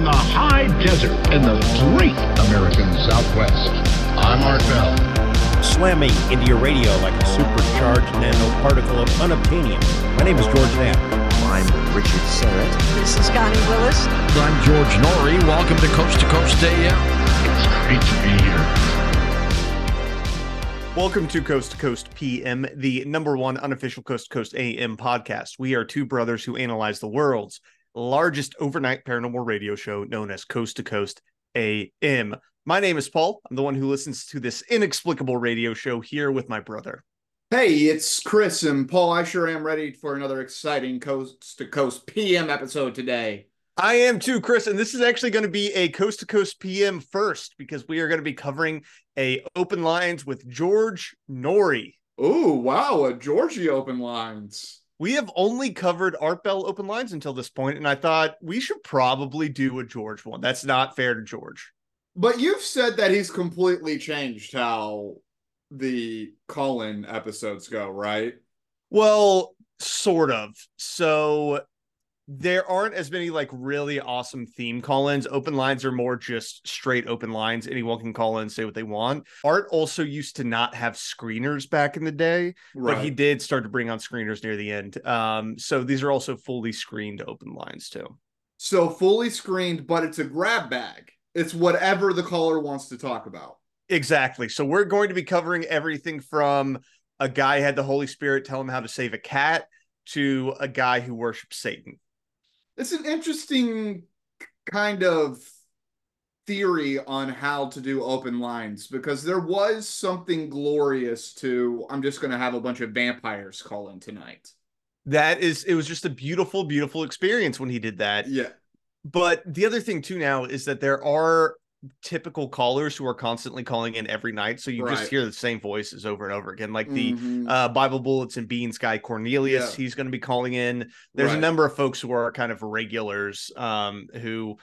from the high desert in the great American Southwest. I'm Art Bell. Slamming into your radio like a supercharged nanoparticle of unobtainium. My name is George Knapp. I'm Richard Syrett. This is Connie Willis. I'm George Noory. Welcome to Coast to Coast AM. It's great to be here. Welcome to Coast to Coast PM, the number one unofficial Coast to Coast AM podcast. We are two brothers who analyze the world's largest overnight paranormal radio show known as Coast to Coast AM. My name is Paul. I'm the one who listens to this inexplicable radio show here with my brother. Hey, it's Chris and Paul. I sure am ready for another exciting Coast to Coast PM episode today. I am too, Chris, and this is actually going to be a Coast to Coast PM first because we are going to be covering a open lines with George Noory. Oh, wow, a Georgie open lines. We have only covered Art Bell open lines until this point, and I thought we should probably do a George one. That's not fair to George. But you've said that he's completely changed how the call-in episodes go, right? Well, sort of. So there aren't as many like really awesome theme call-ins. Open lines are more just straight open lines. Anyone can call in and say what they want. Art also used to not have screeners back in the day, Right. but he did start to bring on screeners near the end. Um, so these are also fully screened open lines too. So fully screened, but it's a grab bag. It's whatever the caller wants to talk about. Exactly. So we're going to be covering everything from a guy had the Holy Spirit tell him how to save a cat to a guy who worships Satan. It's an interesting kind of theory on how to do open lines because there was something glorious to I'm just going to have a bunch of vampires call in tonight. That is, it was just a beautiful, beautiful experience when he did that. Yeah. But the other thing too now is that there are typical callers who are constantly calling in every night. So you Right. just hear the same voices over and over again. Like the Mhm. uh, Bible Bullets and Beans guy Cornelius, Yeah. he's going to be calling in. There's a number of folks who are kind of regulars um, who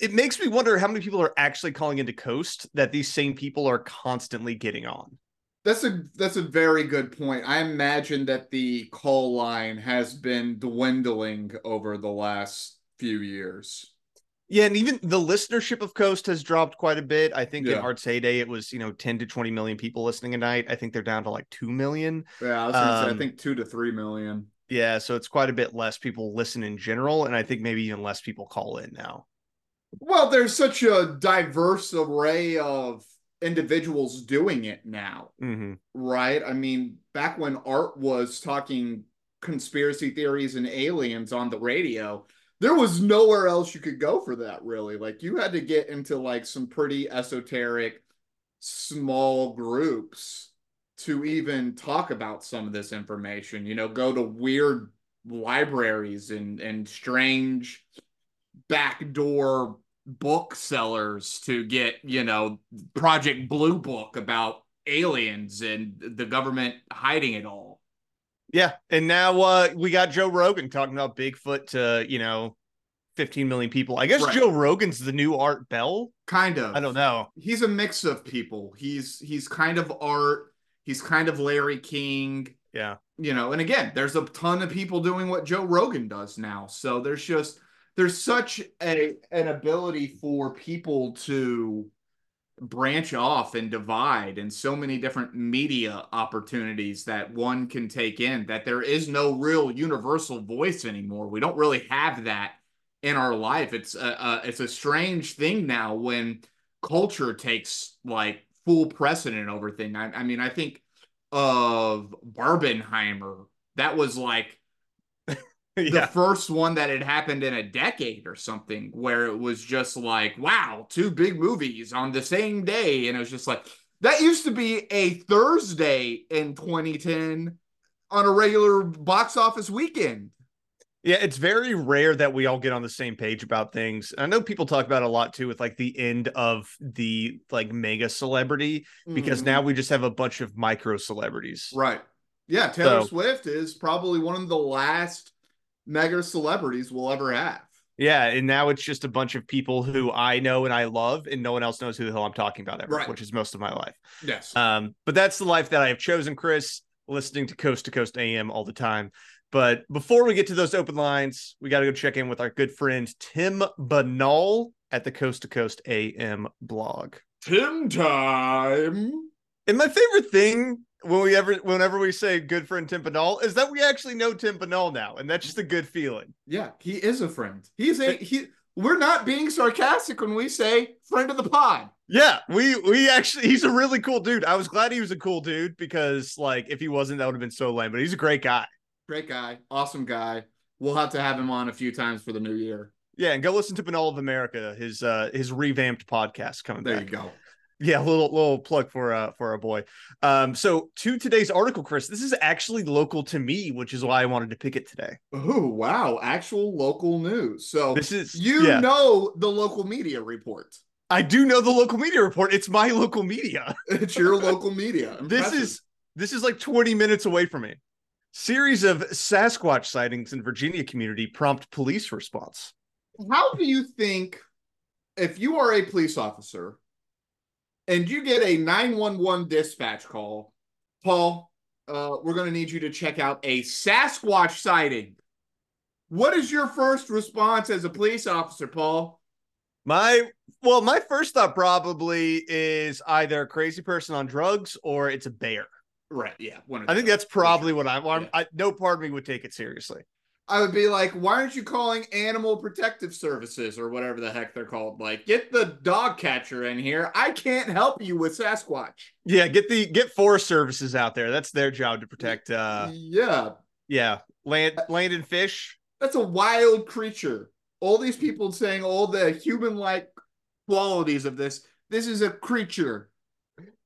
it makes me wonder how many people are actually calling into Coast that these same people are constantly getting on. That's a that's a very good point. I imagine that the call line has been dwindling over the last few years. Yeah, and even the listenership of Coast has dropped quite a bit. I think in Art's heyday, it was you know 10 to 20 million people listening a night. I think they're down to like 2 million. Yeah, I was gonna say I Um, think two to three million. Yeah, so it's quite a bit less people listen in general, and I think maybe even less people call in now. Well, there's such a diverse array of individuals doing it now. hmm right? I mean, back when Art was talking conspiracy theories and aliens on the radio, there was nowhere else you could go for that, really. Like, you had to get into like some pretty esoteric, small groups to even talk about some of this information. You know, go to weird libraries and and strange backdoor booksellers to get, you know, Project Blue Book about aliens and the government hiding it all. Yeah, and now uh, we got Joe Rogan talking about Bigfoot to you know 15 million people. I guess Right. Joe Rogan's the new Art Bell. Kind of. I don't know. He's a mix of people. He's he's kind of art, he's kind of Larry King, Yeah, you know, and again, there's a ton of people doing what Joe Rogan does now. So there's just there's such a an ability for people to branch off and divide and so many different media opportunities that one can take in that there is no real universal voice anymore. We don't really have that in our life. It's a, a it's a strange thing now when culture takes like full precedent over thing. I, I mean, I think of Barbenheimer. That was like the first one that had happened in a decade or something where it was just like wow two big movies on the same day and it was just like that used to be a thursday in 2010 on a regular box office weekend Yeah, it's very rare that we all get on the same page about things. I know people talk about it a lot too with like the end of the like mega celebrity because Mhm. now we just have a bunch of micro celebrities. right yeah taylor So- swift is probably one of the last mega celebrities we'll ever have Yeah, and now it's just a bunch of people who I know and I love, and no one else knows who the hell I'm talking about ever, Right. which is most of my life. yes Um, but that's the life that I have chosen, Chris, listening to Coast to Coast AM all the time. But before we get to those open lines, we got to go check in with our good friend Tim Binnall at the Coast to Coast AM blog. Tim time. And my favorite thing when we ever whenever we say good friend Tim Binnall is that we actually know Tim Binnall now, and that's just a good feeling. Yeah, he is a friend. He's a he. We're not being sarcastic when we say friend of the pod. Yeah, we we actually he's a really cool dude. I was glad he was a cool dude because like if he wasn't, that would have been so lame. But he's a great guy. Great guy, awesome guy. We'll have to have him on a few times for the new year. Yeah, and go listen to Binnall of America, his uh his revamped podcast coming There back. you go. Yeah, little little plug for uh for our boy. Um, so to today's article, Chris, this is actually local to me, which is why I wanted to pick it today. Oh wow, actual local news. So This is you yeah. know the local media report. I do know the local media report. It's my local media. It's your local media. This is this is like 20 minutes away from me. Series of Sasquatch sightings in Virginia community prompt police response. how do you think if you are a police officer and you get a 911 dispatch call, Paul, uh, we're going to need you to check out a Sasquatch sighting. What is your first response as a police officer, Paul? My well, my first thought probably is either a crazy person on drugs or it's a bear. Right, yeah. I think that's probably what I'm. I'm Yeah. I, no part of me would take it seriously. I would be like, why aren't you calling Animal Protective Services or whatever the heck they're called? Like, get the dog catcher in here. I can't help you with Sasquatch. Yeah, get the get Forest Services out there. That's their job to protect. uh yeah, Yeah, land land and fish. that's a wild creature. All these people saying all the human-like qualities of this. This is a creature.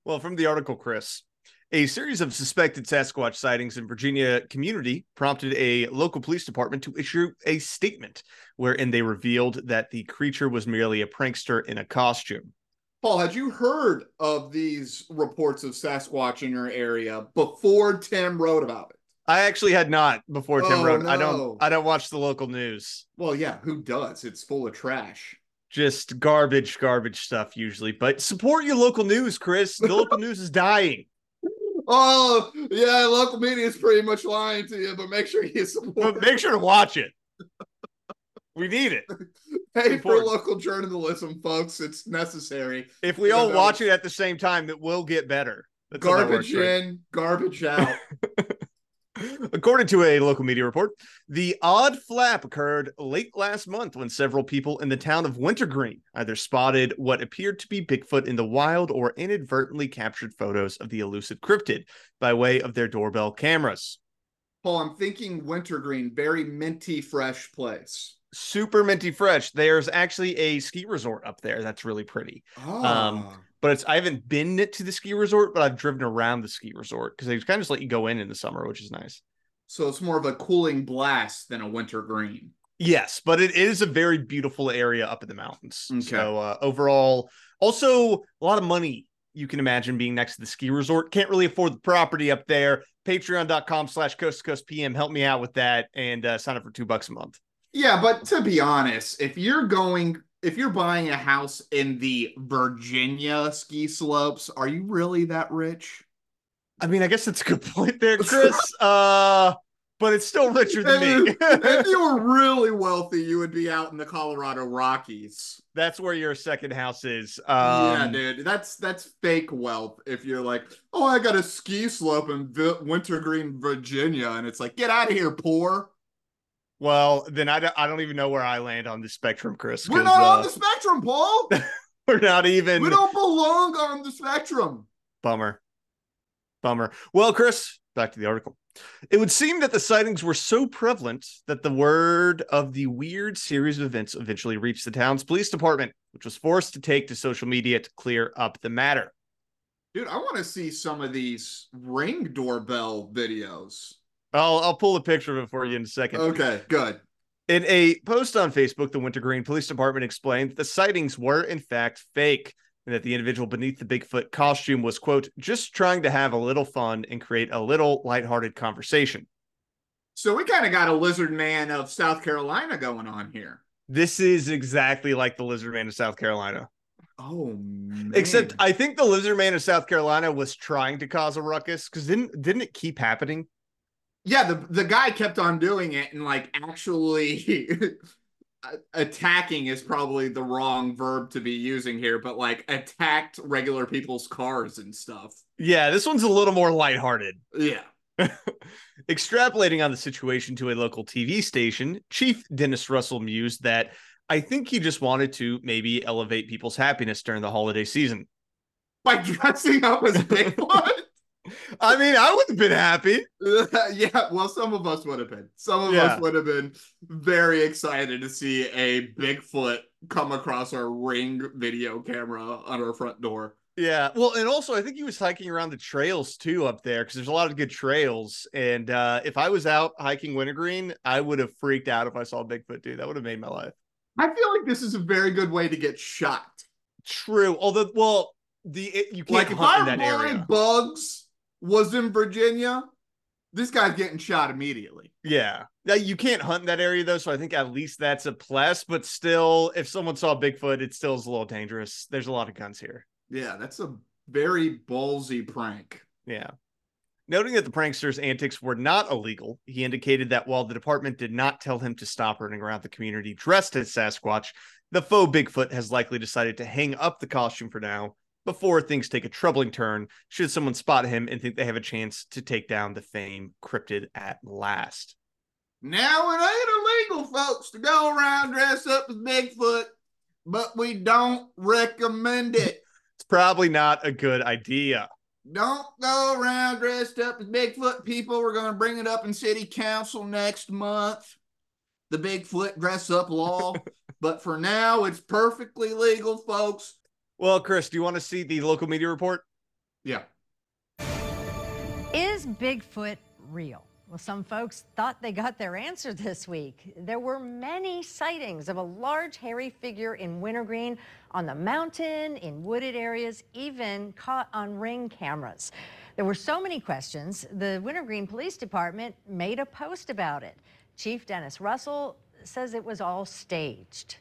Well, from the article, Chris, a series of suspected Sasquatch sightings in Virginia community prompted a local police department to issue a statement wherein they revealed that the creature was merely a prankster in a costume. Paul, had you heard of these reports of Sasquatch in your area before Tim wrote about it? I actually had not before Tim Oh, wrote. I don't. I don't watch the local news. Well, yeah, who does? It's full of trash. Just garbage, garbage stuff usually. But support your local news, Chris. The local news is dying. Oh, yeah, local media is pretty much lying to you, but make sure you support. But make sure to watch it. We need it. Pay for local journalism, folks. It's necessary. If we all watch it at the same time, it will get better. That's Garbage in, garbage out. According to a local media report, the odd flap occurred late last month when several people in the town of Wintergreen either spotted what appeared to be Bigfoot in the wild or inadvertently captured photos of the elusive cryptid by way of their doorbell cameras. Paul, I'm thinking wintergreen, very minty, fresh place. Super minty fresh. There's actually a ski resort up there that's really pretty. Oh, But it's I haven't been to the ski resort, but I've driven around the ski resort because they kind of just let you go in in the summer, which is nice. so it's more of a cooling blast than a winter green. Yes, but it is a very beautiful area up in the mountains. Okay. So uh, overall, also a lot of money you can imagine being next to the ski resort. Can't really afford the property up there. Patreon.com slash coast to coast PM. Help me out with that and uh, sign up for two bucks a month. Yeah, but to be honest, if you're going, if you're buying a house in the Virginia ski slopes, are you really that rich? I mean, I guess that's a good point there, Chris. uh, but it's still richer than me. if you were really wealthy, you would be out in the Colorado Rockies. that's where your second house is. yeah, Um, dude, that's that's fake wealth. If you're like, oh, I got a ski slope in Wintergreen, Virginia, and it's like, get out of here, poor. Well, then I don't, I don't even know where I land on the spectrum, Chris. We're not uh, on the spectrum, Paul. we're not even. we don't belong on the spectrum. Bummer. Bummer. Well, Chris, back to the article. It would seem that the sightings were so prevalent that the word of the weird series of events eventually reached the town's police department, which was forced to take to social media to clear up the matter. Dude, I want to see some of these ring doorbell videos. I'll, I'll pull a picture of it for you in a second. Okay, good. In a post on Facebook, the Wintergreen Police Department explained that the sightings were, in fact, fake and that the individual beneath the Bigfoot costume was, quote, just trying to have a little fun and create a little lighthearted conversation. So we kind of got a lizard man of South Carolina going on here. This is exactly like the Lizard Man of South Carolina. Oh man. Except I think the Lizard Man of South Carolina was trying to cause a ruckus because didn't didn't it keep happening? Yeah, the the guy kept on doing it and like actually attacking is probably the wrong verb to be using here, but like attacked regular people's cars and stuff. Yeah, this one's a little more lighthearted. Yeah. Extrapolating on the situation to a local TV station, Chief Dennis Russell mused that I think he just wanted to maybe elevate people's happiness during the holiday season. By dressing up as Bigfoot? I mean, I would have been happy. yeah, well, some of us would have been. Some of Yeah. us would have been very excited to see a Bigfoot come across our ring video camera on our front door. Yeah. Well, and also I think he was hiking around the trails too up there because there's a lot of good trails. And uh, if I was out hiking Wintergreen, I would have freaked out if I saw Bigfoot dude. That would have made my life. I feel like this is a very good way to get shot. True. Although, well, the it, you can't Like if in that area. Bugs was in Virginia, this guy's getting shot immediately. Yeah. Now, you can't hunt in that area though, so I think at least that's a plus. But still, if someone saw Bigfoot, it still is a little dangerous. There's a lot of guns here. Yeah, that's a very ballsy prank. Yeah. Noting that the prankster's antics were not illegal, he indicated that while the department did not tell him to stop running around the community dressed as Sasquatch, the faux Bigfoot has likely decided to hang up the costume for now before things take a troubling turn should someone spot him and think they have a chance to take down the famed cryptid at last. Now it ain't illegal, folks, to go around dressed up as Bigfoot, but we don't recommend it. It's probably not a good idea. Don't go around dressed up as Bigfoot people. We're going to bring it up in city council next month. The Bigfoot dress up law. but for now, it's perfectly legal, folks. Well, Chris, do you want to see the local media report? Yeah. Is Bigfoot real? Well, some folks thought they got their answer this week. There were many sightings of a large hairy figure in Wintergreen, on the mountain, in wooded areas, even caught on ring cameras. There were so many questions, the Wintergreen Police Department made a post about it. Chief Dennis Russell says it was all staged.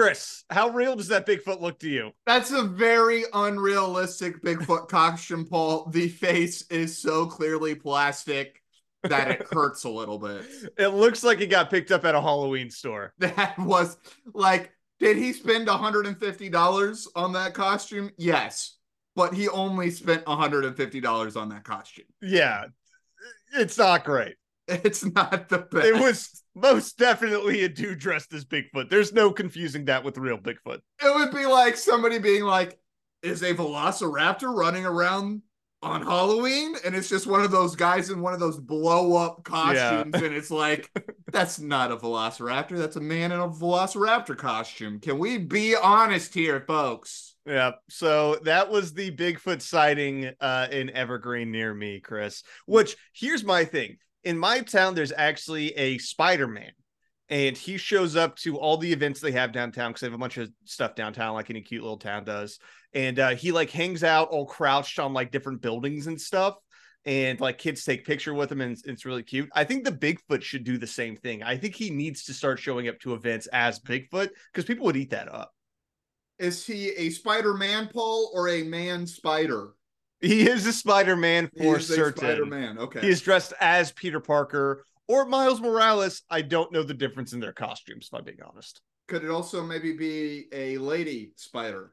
Chris, how real does that Bigfoot look to you? That's a very unrealistic Bigfoot costume, Paul. The face is so clearly plastic that it hurts a little bit. It looks like it got picked up at a Halloween store. That was like, did he spend $150 on that costume? Yes. But he only spent $150 on that costume. Yeah, it's not great. It's not the best. It was most definitely a dude dressed as Bigfoot. There's no confusing that with real Bigfoot. It would be like somebody being like, is a velociraptor running around on Halloween? And it's just one of those guys in one of those blow up costumes. And it's like, that's not a velociraptor. That's a man in a velociraptor costume. Can we be honest here, folks? Yeah. So that was the Bigfoot sighting uh, in Evergreen near me, Chris. Which here's my thing. In my town, there's actually a Spider-Man. And he shows up to all the events they have downtown because they have a bunch of stuff downtown, like any cute little town does. And uh, he like hangs out all crouched on like different buildings and stuff. And like kids take picture with him, and it's, it's really cute. I think the Bigfoot should do the same thing. I think he needs to start showing up to events as Bigfoot because people would eat that up. Is he a Spider Man, Paul, or a man spider? He is a Spider-Man He for is certain. Spider-Man. Okay. He is dressed as Peter Parker or Miles Morales. I don't know the difference in their costumes, if I'm being honest. Could it also maybe be a lady spider?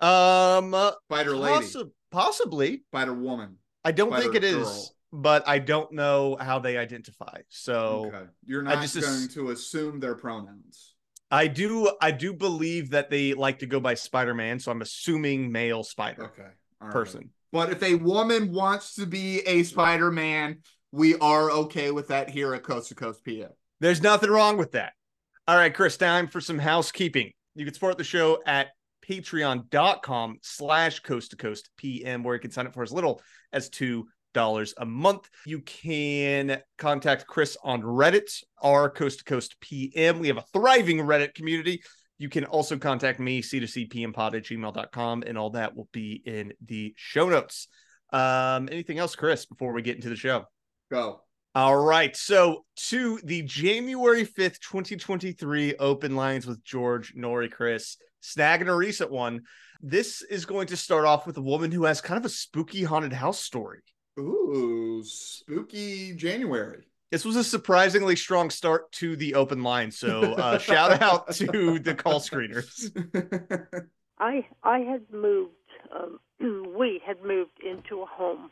Um, uh, Spider lady. possi- possibly. Spider woman. I don't Spider think it is, girl. but I don't know how they identify. So okay. You're I not just going ass- to assume their pronouns. I do, I do believe that they like to go by Spider-Man. So I'm assuming male Spider Okay. All right. person. But if a woman wants to be a Spider Man, we are okay with that here at Coast to Coast PM. There's nothing wrong with that. All right, Chris, time for some housekeeping. You can support the show at patreon.com slash coast to coast PM, where you can sign up for as little as two dollars a month. You can contact Chris on Reddit, our coast to coast PM. We have a thriving Reddit community. You can also contact me, c2cpmpod at gmail.com, and all that will be in the show notes. Um, anything else, Chris, before we get into the show? Go. All right. So to the January 5th, 2023 open lines with George, Noory, Chris, snagging a recent one. This is going to start off with a woman who has kind of a spooky haunted house story. Ooh, spooky January. This was a surprisingly strong start to the open line. So uh, shout out to the call screeners. I I had moved. Um, we had moved into a home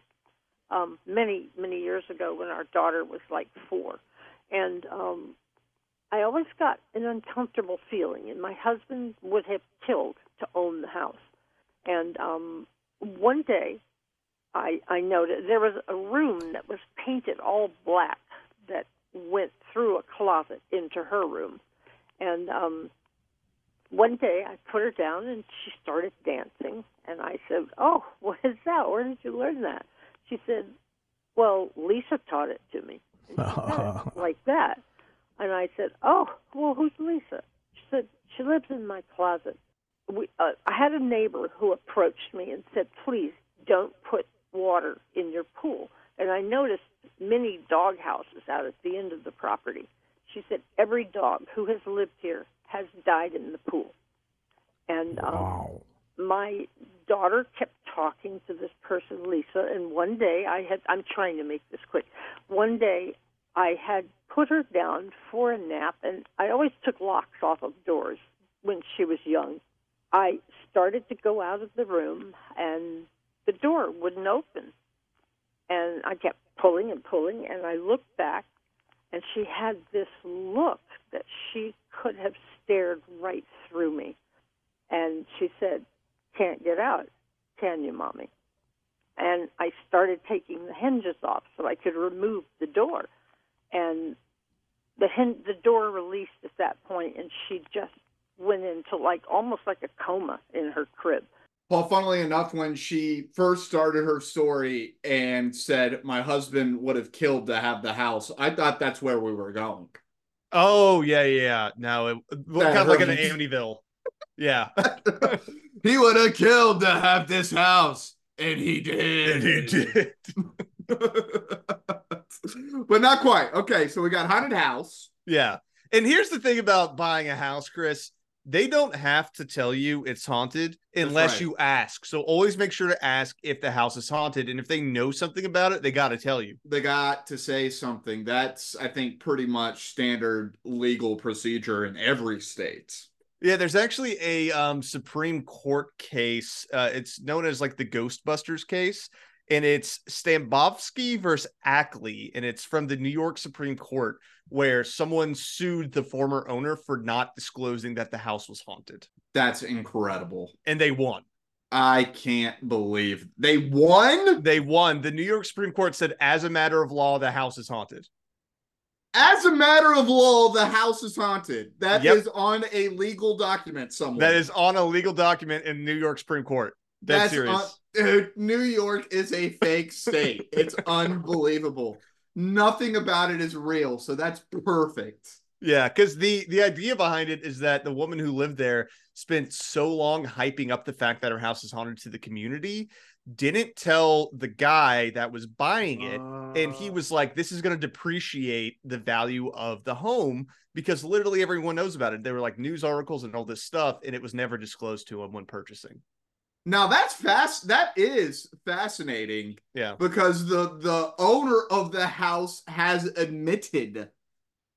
um, many many years ago when our daughter was like four, and um, I always got an uncomfortable feeling, and my husband would have killed to own the house. And um, one day, I I noticed there was a room that was painted all black that went through a closet into her room, and um, one day I put her down and she started dancing, and I said, "Oh, what is that? Where did you learn that?" She said, "Well, Lisa taught it to me." And she it like that. And I said, "Oh, well, who's Lisa?" She said, "She lives in my closet." We, uh, I had a neighbor who approached me and said, "Please don't put water in your pool." And I noticed many dog houses out at the end of the property. She said, "Every dog who has lived here has died in the pool." And um, Wow. my daughter kept talking to this person lisa and one day i had i'm trying to make this quick one day i had put her down for a nap and i always took locks off of doors when she was young i started to go out of the room and the door wouldn't open and i kept pulling and pulling and i looked back and she had this look that she could have stared right through me and she said can't get out, can you, Mommy? And I started taking the hinges off so I could remove the door. And the hin- the door released at that point, and she just went into like almost like a coma in her crib. Well, funnily enough, when she first started her story and said my husband would have killed to have the house, I thought that's where we were going. Oh yeah, yeah. No, it, kind of like an. Amityville. Yeah. he would have killed to have this house, and he did. And he did. but not quite. Okay, so we got haunted house. Yeah. And here's the thing about buying a house, Chris. They don't have to tell you it's haunted unless right. you ask. So always make sure to ask if the house is haunted. And if they know something about it, they got to tell you. They got to say something. That's, I think, pretty much standard legal procedure in every state. Yeah, there's actually a um, Supreme Court case. Uh, it's known as like the Ghostbusters case, and it's Stambovsky versus Ackley, and it's from the New York Supreme Court, where someone sued the former owner for not disclosing that the house was haunted, That's incredible. and they won. I can't believe they won. They won. The New York Supreme Court said, as a matter of law, the house is haunted. As a matter of law, the house is haunted. That is Yep. on a legal document somewhere. That is on a legal document in New York Supreme Court. Dead That's serious. Dude, New York is a fake state. it's unbelievable. Nothing about it is real, so that's perfect. Yeah, because the the idea behind it is that the woman who lived there spent so long hyping up the fact that her house is haunted to the community, didn't tell the guy that was buying it, and he was uh. like, "This is going to depreciate the value of the home because literally everyone knows about it." There were like news articles and all this stuff, and it was never disclosed to him when purchasing. Now that's fast. That is fascinating Yeah, because the the owner of the house has admitted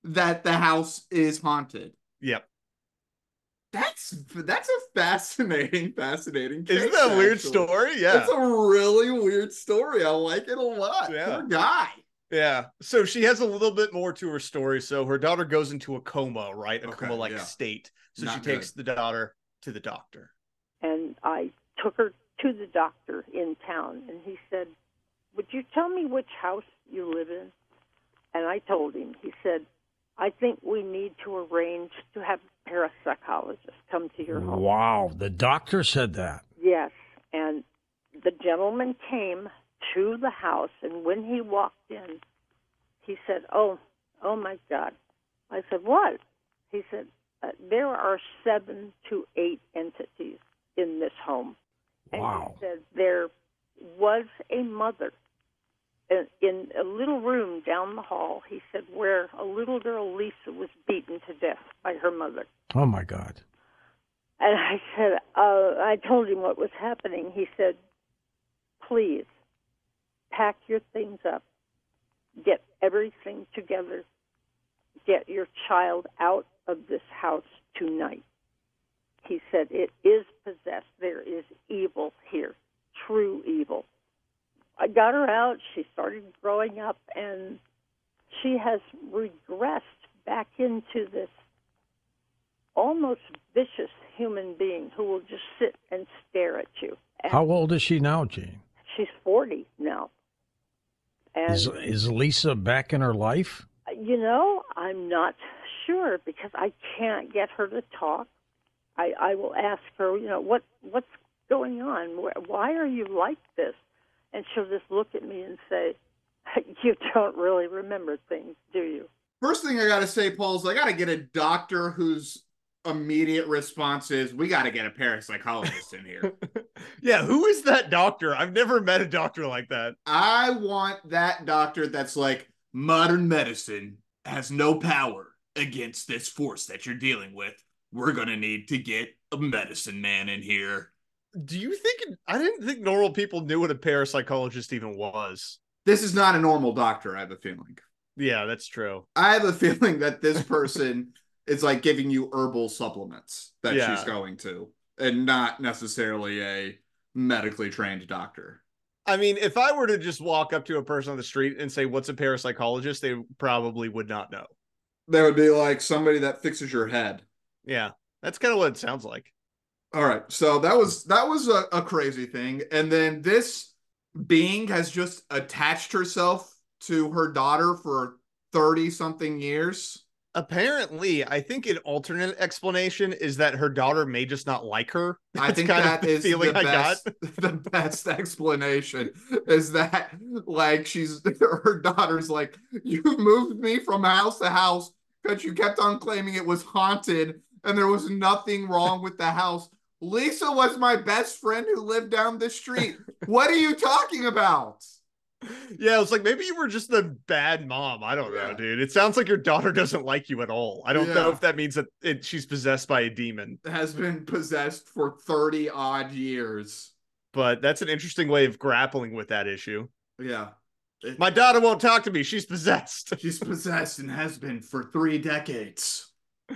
that the house is haunted. yep. That's that's a fascinating, fascinating. Isn't that a weird actually. story? Yeah. It's a really weird story. I like it a lot. Yeah. Poor guy. Yeah. So she has a little bit more to her story. So her daughter goes into a coma, right? A Okay, coma like yeah. state. So Not she takes the daughter to the doctor. And I took her to the doctor in town, and he said, "Would you tell me which house you live in?" And I told him. He said, "I think we need to arrange to have a parapsychologist come to your home." Wow. The doctor said that. Yes, and the gentleman came to the house, and when he walked in, he said, "Oh, oh my God!" I said, "What?" He said, uh, "There are seven to eight entities in this home." And Wow. he said there was a mother in, in a little room down the hall. He said where a little girl Lisa was beaten to death by her mother. Oh my God. And I said, uh, I told him what was happening. He said, please pack your things up, get everything together, get your child out of this house tonight. He said, It is possessed. There is evil here, true evil. I got her out. She started growing up, and she has regressed back into this almost vicious human being who will just sit and stare at you. And How old is she now, Gene? She's 40 now. And, Is, is Lisa back in her life? you know, I'm not sure because I can't get her to talk. I, I will ask her, you know, what what's going on? Wh- Why are you like this? And she'll just look at me and say, "You don't really remember things, do you?" First thing I got to say, Paul, is I got to get a doctor whose immediate response is, "We got to get a parapsychologist in here." yeah, who is that doctor? I've never met a doctor like that. I want that doctor that's like, modern medicine has no power against this force that you're dealing with. We're gonna need to get a medicine man in here. Do you think I didn't think normal people knew what a parapsychologist even was? This is not a normal doctor, I have a feeling. Yeah, that's true. I have a feeling that this person is like giving you herbal supplements that Yeah. she's going to, and not necessarily a medically trained doctor. I mean, if I were to just walk up to a person on the street and say, What's a parapsychologist? they probably would not know. That would be like somebody that fixes your head. Yeah, that's kind of what it sounds like. All right, so that was that was a, a crazy thing, and then this being has just attached herself to her daughter for thirty something years. Apparently, I think an alternate explanation is that her daughter may just not like her. I think that the is the feeling I got. best. The best explanation is that like she's her daughter's like you moved me from house to house because you kept on claiming it was haunted and there was nothing wrong with the house. Lisa was my best friend who lived down the street. What are you talking about? Yeah, it's like maybe you were just a bad mom. I don't know, dude. It sounds like your daughter doesn't like you at all. I don't know if that means that it, she's possessed by a demon, Has been possessed for 30 odd years. but that's an interesting way of grappling with that issue. Yeah. It- My daughter won't talk to me. She's possessed. she's possessed and has been for three decades.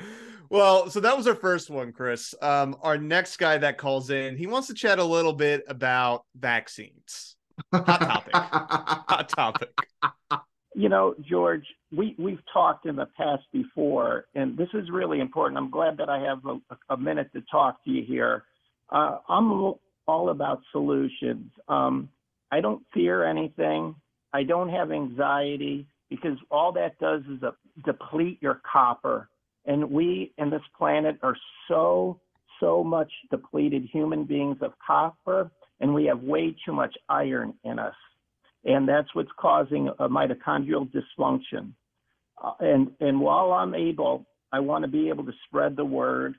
Well, so that was our first one, Chris. Um, our next guy that calls in, he wants to chat a little bit about vaccines. Hot topic. Hot topic. you know, George, we we've talked in the past before, and this is really important. I'm glad that I have a, a minute to talk to you here. Uh, I'm all about solutions. Um, I don't fear anything. I don't have anxiety because all that does is uh, deplete your copper. And we in this planet are so so much depleted human beings of copper, and we have way too much iron in us and that's what's causing mitochondrial dysfunction. Uh, and and while I'm able, I want to be able to spread the word.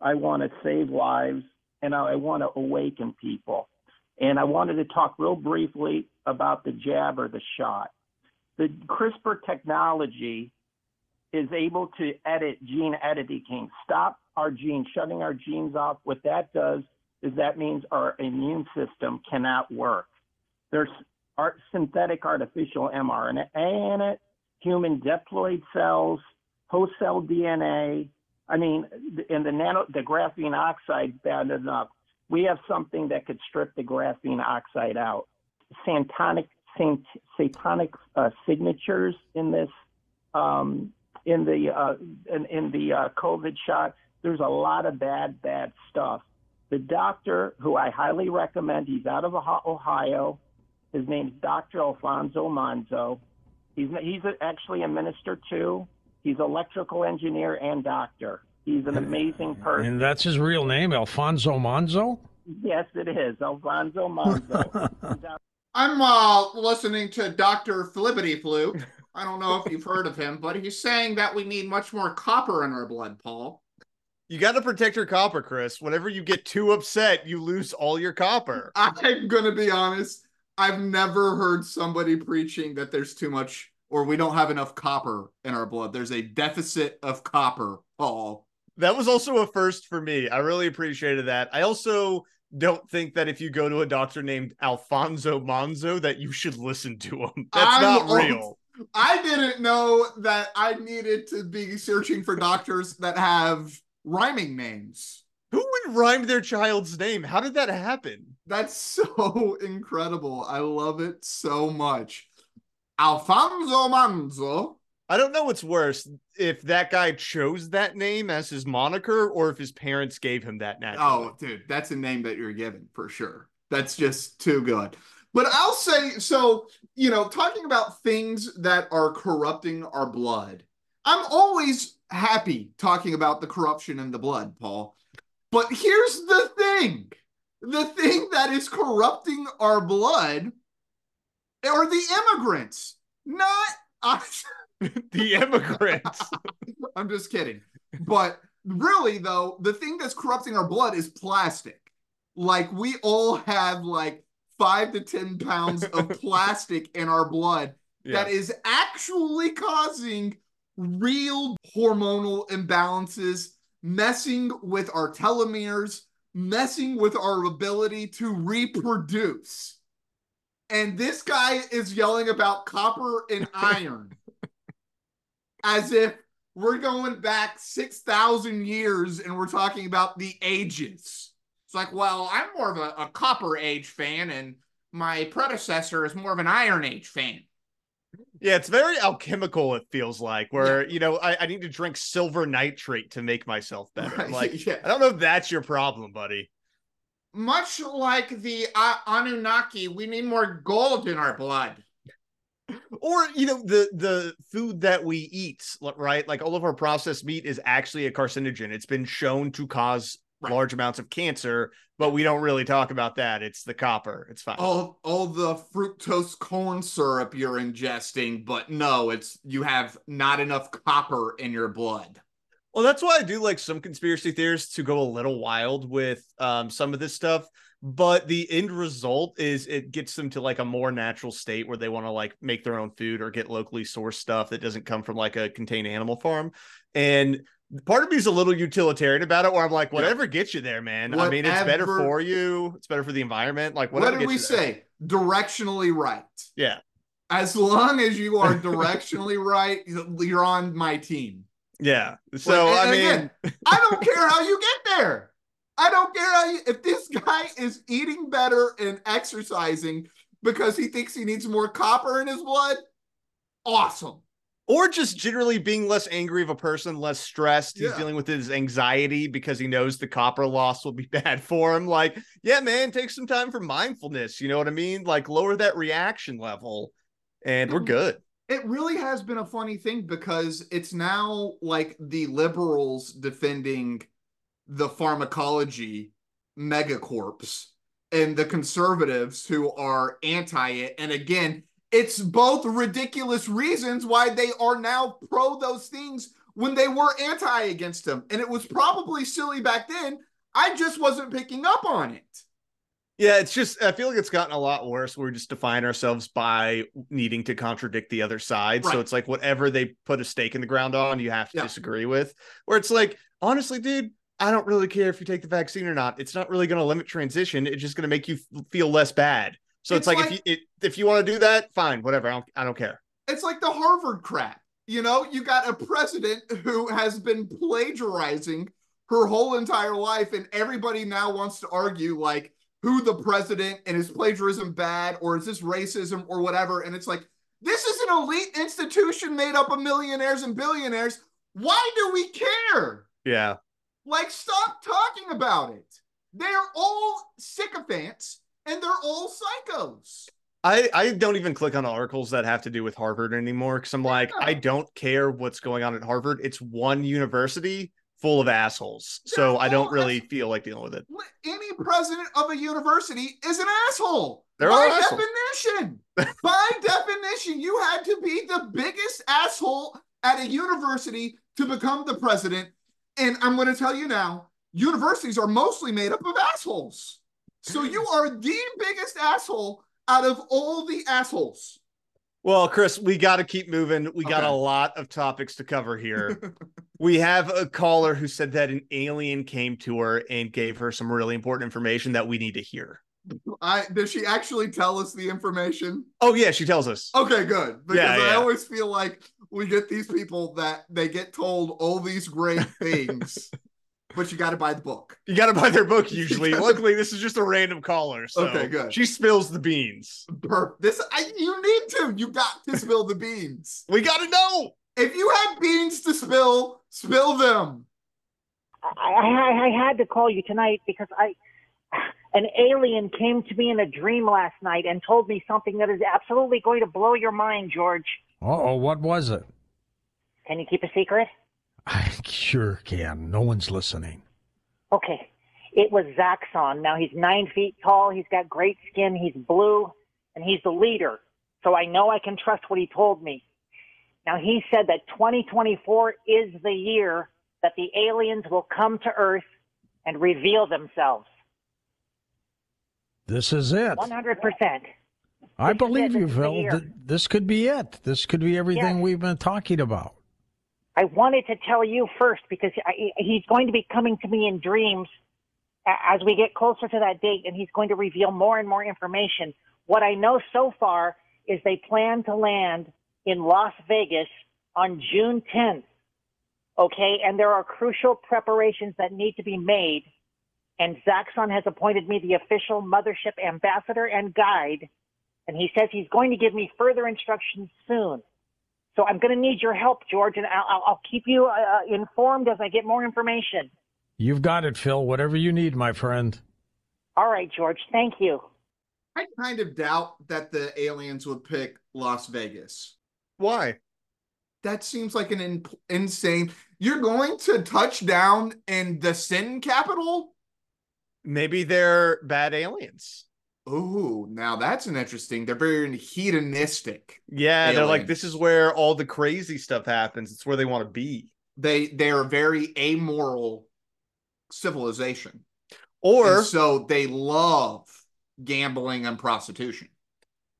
I want to save lives, and I, I want to awaken people. And I wanted to talk real briefly about the jab or the shot. The CRISPR technology is able to edit gene editing, stop our genes, shutting our genes off. What that does is that means our immune system cannot work. There's art, synthetic artificial mRNA in it, human diploid cells, host cell DNA. I mean, and the nano, the graphene oxide, bad enough. We have something that could strip the graphene oxide out. Satanic, sant, satanic uh, signatures in this, um, in the uh, in, in the uh, COVID shot. There's a lot of bad, bad stuff. The doctor, who I highly recommend, he's out of Ohio. His name's Dr. Alfonso Manzo. He's he's actually a minister too. He's electrical engineer and doctor. He's an amazing person. And that's his real name, Alfonso Monzo? Yes, it is Alfonso Manzo. I'm uh, listening to Dr. Flippity Flu. I don't know if you've heard of him, but he's saying that we need much more copper in our blood, Paul. You got to protect your copper, Chris. Whenever you get too upset, you lose all your copper. I'm going to be honest. I've never heard somebody preaching that there's too much or we don't have enough copper in our blood. There's a deficit of copper, Paul. That was also a first for me. I really appreciated that. I also don't think that if you go to a doctor named Alfonso Monzo that you should listen to him. That's I'm not real. I didn't know that I needed to be searching for doctors that have rhyming names. Who would rhyme their child's name? How did that happen? That's so incredible. I love it so much. Alfonso Manzo. I don't know what's worse if that guy chose that name as his moniker or if his parents gave him that naturally. Oh, dude, that's a name that you're given for sure. That's just too good. But I'll say so, you know, talking about things that are corrupting our blood. I'm always happy talking about the corruption in the blood, Paul. But here's the thing. The thing that is corrupting our blood are the immigrants, not us. the immigrants. I'm just kidding. But really, though, the thing that's corrupting our blood is plastic. Like we all have like five to 10 pounds of plastic in our blood Yeah. that is actually causing real hormonal imbalances, messing with our telomeres, messing with our ability to reproduce. And this guy is yelling about copper and iron as if we're going back 6,000 years and we're talking about the ages. It's like, well, I'm more of a, a copper age fan, and my predecessor is more of an iron age fan. Yeah, it's very alchemical, it feels like, where, you know, I, I need to drink silver nitrate to make myself better. Right, Like, yeah. I don't know if that's your problem, buddy. Much like the uh, Anunnaki, we need more gold in our blood. Or, you know, the the food that we eat, right? Like all of our processed meat is actually a carcinogen. It's been shown to cause Right. large amounts of cancer, but we don't really talk about that. It's the copper. It's fine. All, all the fructose corn syrup you're ingesting, but no, it's you have not enough copper in your blood. Well, that's why I do like some conspiracy theorists to go a little wild with um, some of this stuff. But the end result is it gets them to like a more natural state where they want to like make their own food or get locally sourced stuff that doesn't come from like a contained animal farm. And part of me is a little utilitarian about it, where I'm like, Yeah. whatever gets you there, man. I mean, it's better for you. It's better for the environment. Like, What whatever did we say? Directionally right. Yeah. As long as you are directionally right, you're on my team. Yeah. So, Like, I mean, again, I don't care how you get there. I don't care how you, if this guy is eating better and exercising because he thinks he needs more copper in his blood. Awesome. Or just generally being less angry of a person, less stressed. He's Yeah. dealing with his anxiety because he knows the copper loss will be bad for him. Like, yeah, man, take some time for mindfulness. You know what I mean? Like, lower that reaction level, and we're mm-hmm. good. It really has been a funny thing because it's now like the liberals defending the pharmacology megacorps and the conservatives who are anti it. And again, it's both ridiculous reasons why they are now pro those things when they were anti against them. And it was probably silly back then. I just wasn't picking up on it. Yeah, it's just I feel like it's gotten a lot worse. We're just define ourselves by needing to contradict the other side. So it's like whatever they put a stake in the ground on, you have to Yeah. disagree with. Where it's like, honestly, dude, I don't really care if you take the vaccine or not. It's not really going to limit transition. It's just going to make you feel less bad. So it's, It's like, if you it, if you want to do that, fine, whatever. I don't I don't care. it's like the Harvard crap. You know, you got a president who has been plagiarizing her whole entire life, and everybody now wants to argue like who the president and is plagiarism bad or is this racism or whatever. And it's like, this is an elite institution made up of millionaires and billionaires. Why do we care? Yeah. Like, stop talking about it. They're all sycophants and they're all psychos. I, I don't even click on articles that have to do with Harvard anymore because I'm like, Yeah. I don't care what's going on at Harvard. It's one university full of assholes. So They're I don't really ass- feel like dealing with it. any president of a university is an asshole. They're By definition. By definition, you had to be the biggest asshole at a university to become the president. And I'm going to tell you now, universities are mostly made up of assholes. So you are the biggest asshole out of all the assholes. Well, Chris, we got to keep moving. We got Okay. a lot of topics to cover here. We have a caller who said that an alien came to her and gave her some really important information that we need to hear. I does she actually tell us the information? Oh yeah, she tells us. Okay, good. Because Yeah, I always feel like we get these people that they get told all these great things, but you got to buy the book. You got to buy their book usually. Luckily, this is just a random caller. So Okay, good. She spills the beans. Per- This I, you need to. You got to spill the beans. We got to know. If you have beans to spill, spill them. I, I, I had to call you tonight because I, an alien came to me in a dream last night and told me something that is absolutely going to blow your mind, George. Uh oh, what was it? Can you keep a secret? I sure can. No one's listening. Okay. It was Zaxxon. Now he's nine feet tall. He's got great skin. He's blue and he's the leader. So I know I can trust what he told me. Now he said that 2024 is the year that the aliens will come to Earth and reveal themselves. This is it. 100%. I This believe you, This is the Phil. This could be it. This could be everything Yes. we've been talking about. I wanted to tell you first because I, he's going to be coming to me in dreams as we get closer to that date, and he's going to reveal more and more information. What I know so far is they plan to land in Las Vegas on June 10th. Okay, and there are crucial preparations that need to be made. And Zaxxon has appointed me the official mothership ambassador and guide, and he says he's going to give me further instructions soon. So I'm going to need your help, George, and I'll, I'll- I'll keep you uh, informed as I get more information. You've got it, Phil. Whatever you need, my friend. All right, George. Thank you. I kind of doubt that the aliens would pick Las Vegas. Why? That seems like an in- insane. You're going to touch down in the sin capital? Maybe they're bad aliens. Ooh, now that's an interesting. They're very hedonistic. Yeah, they're like this is where all the crazy stuff happens. It's where they want to be. They they are very amoral civilization. Or And so they love gambling and prostitution.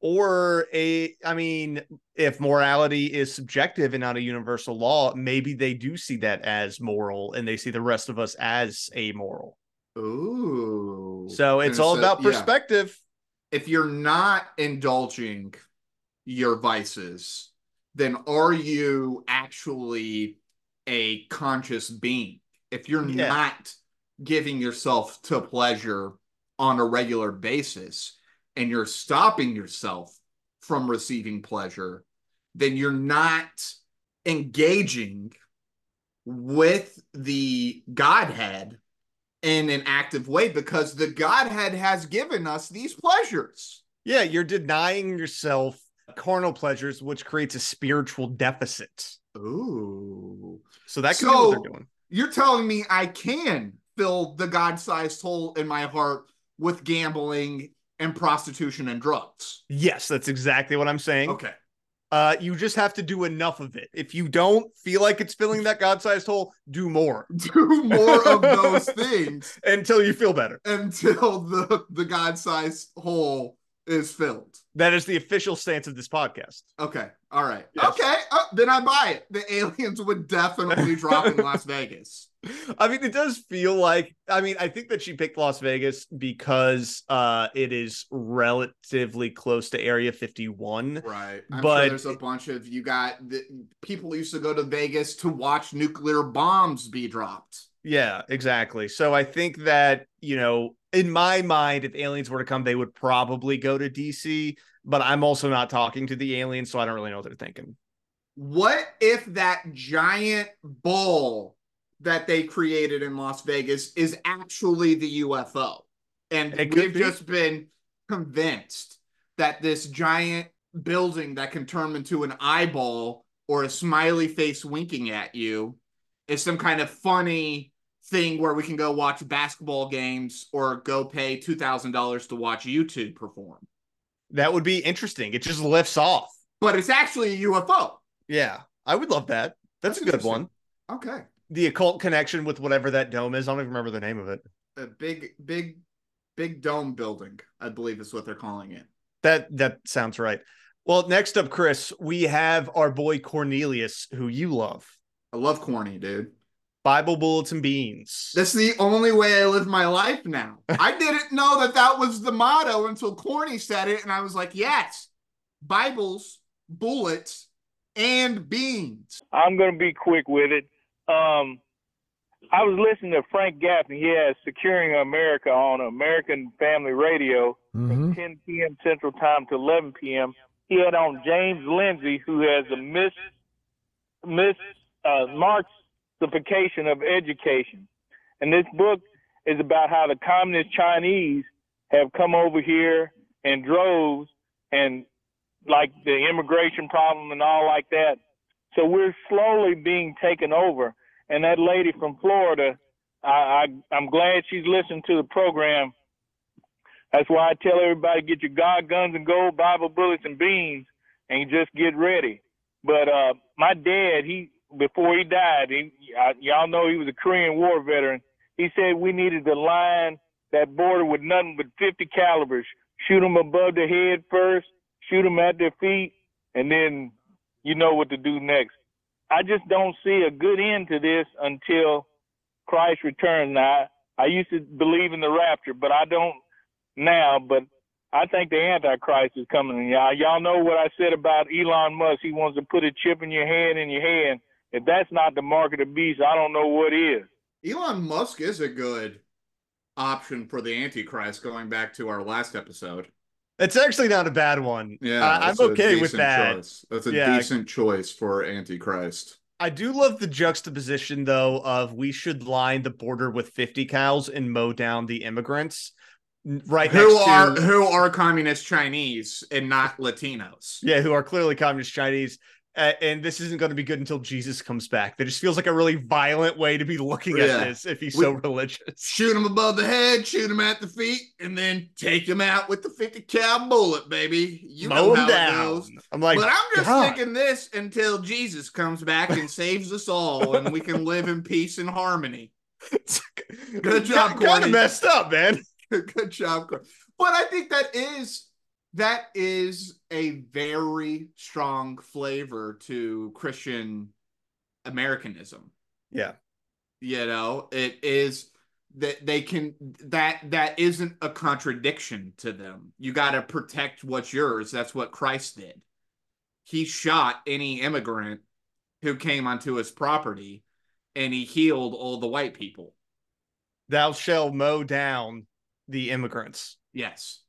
or a I mean, if morality is subjective and not a universal law, maybe they do see that as moral and they see the rest of us as amoral. Ooh. So it's And all so- about yeah. perspective. If you're not indulging your vices, then are you actually a conscious being? If you're Yeah. not giving yourself to pleasure on a regular basis and you're stopping yourself from receiving pleasure, then you're not engaging with the Godhead in an active way because the Godhead has given us these pleasures. Yeah, you're denying yourself carnal pleasures, which creates a spiritual deficit. Ooh. So that could be what they're doing. You're telling me I can fill the God sized hole in my heart with gambling and prostitution and drugs. Yes, that's exactly what I'm saying. Okay. Uh, you just have to do enough of it. If you don't feel like it's filling that God-sized hole, do more Do more of those things until you feel better. until the, the God sized hole is filled. That is the official stance of this podcast. Okay. All right. Yes. Okay. Uh, then I buy it. The aliens would definitely drop in Las Vegas. I mean, it does feel like I mean, I think that she picked Las Vegas because uh it is relatively close to Area 51. Right. I'm But- sure there's a bunch of you got the, people used to go to Vegas to watch nuclear bombs be dropped. Yeah, exactly. So I think that, you know, in my mind, if aliens were to come, they would probably go to DC, but I'm also not talking to the aliens, so I don't really know what they're thinking. What if that giant ball that they created in Las Vegas is actually the UFO? And we've be. just been convinced that this giant building that can turn into an eyeball or a smiley face winking at you is some kind of funny thing where we can go watch basketball games or go pay $2,000 to watch U2 perform. That would be interesting. It just lifts off. But it's actually a UFO. Yeah, I would love that. That's, That's a good one. Okay. The occult connection with whatever that dome is. I don't even remember the name of it. a big big big dome building i believe is what they're calling it That that sounds right. Well, next up, Chris, we have our boy Cornelius, who you love. I love corny, dude. Bible bullets and beans. That's the only way I live my life now. I didn't know that that was the motto until Corny said it, and I was like, yes, Bibles, bullets, and beans. I'm going to be quick with it. Um, I was listening to Frank Gaffney. He has Securing America on American Family Radio from 10 p.m. Central Time to 11 p.m. He had on James Lindsay, who has a mis, mis uh, Marxification of education. And this book is about how the communist Chinese have come over here in droves and like the immigration problem and all like that. So we're slowly being taken over. And that lady from Florida, I, I I'm glad she's listening to the program. That's why I tell everybody get your God guns and gold, Bible bullets and beans, and just get ready. But uh, my dad, he before he died, he, I, y'all know he was a Korean War veteran. He said we needed to line that border with nothing but 50 calibers. Shoot them above the head first, shoot them at their feet, and then you know what to do next. I just don't see a good end to this until Christ returns. Now, I used to believe in the rapture, but I don't now. But I think the Antichrist is coming. Y'all, y'all know what I said about Elon Musk. He wants to put a chip in your hand in your hand. If that's not the mark of the beast, I don't know what is. Elon Musk is a good option for the Antichrist, going back to our last episode. It's actually not a bad one. Yeah, Uh, I'm okay with that. choice. That's a Yeah. decent choice for Antichrist. I do love the juxtaposition though of we should line the border with 50 cows and mow down the immigrants right Who are to who are communist Chinese and not Latinos? yeah who are clearly communist Chinese uh, and this isn't going to be good until Jesus comes back. That just feels like a really violent way to be looking at this if he's We- so religious. Shoot him above the head, shoot him at the feet, and then take him out with the 50 cal bullet, baby. You Mow know him how down. it goes. I'm like, but I'm just God. thinking this until Jesus comes back and saves us all, and we can live in peace and harmony. Good job, Kind of messed up, man. Good job. But I think that is that is a very strong flavor to Christian Americanism. Yeah. You know, it is that they can that that isn't a contradiction to them. You got to protect what's yours. That's what Christ did. He shot any immigrant who came onto his property and he healed all the white people. Thou shall mow down the immigrants. Yes.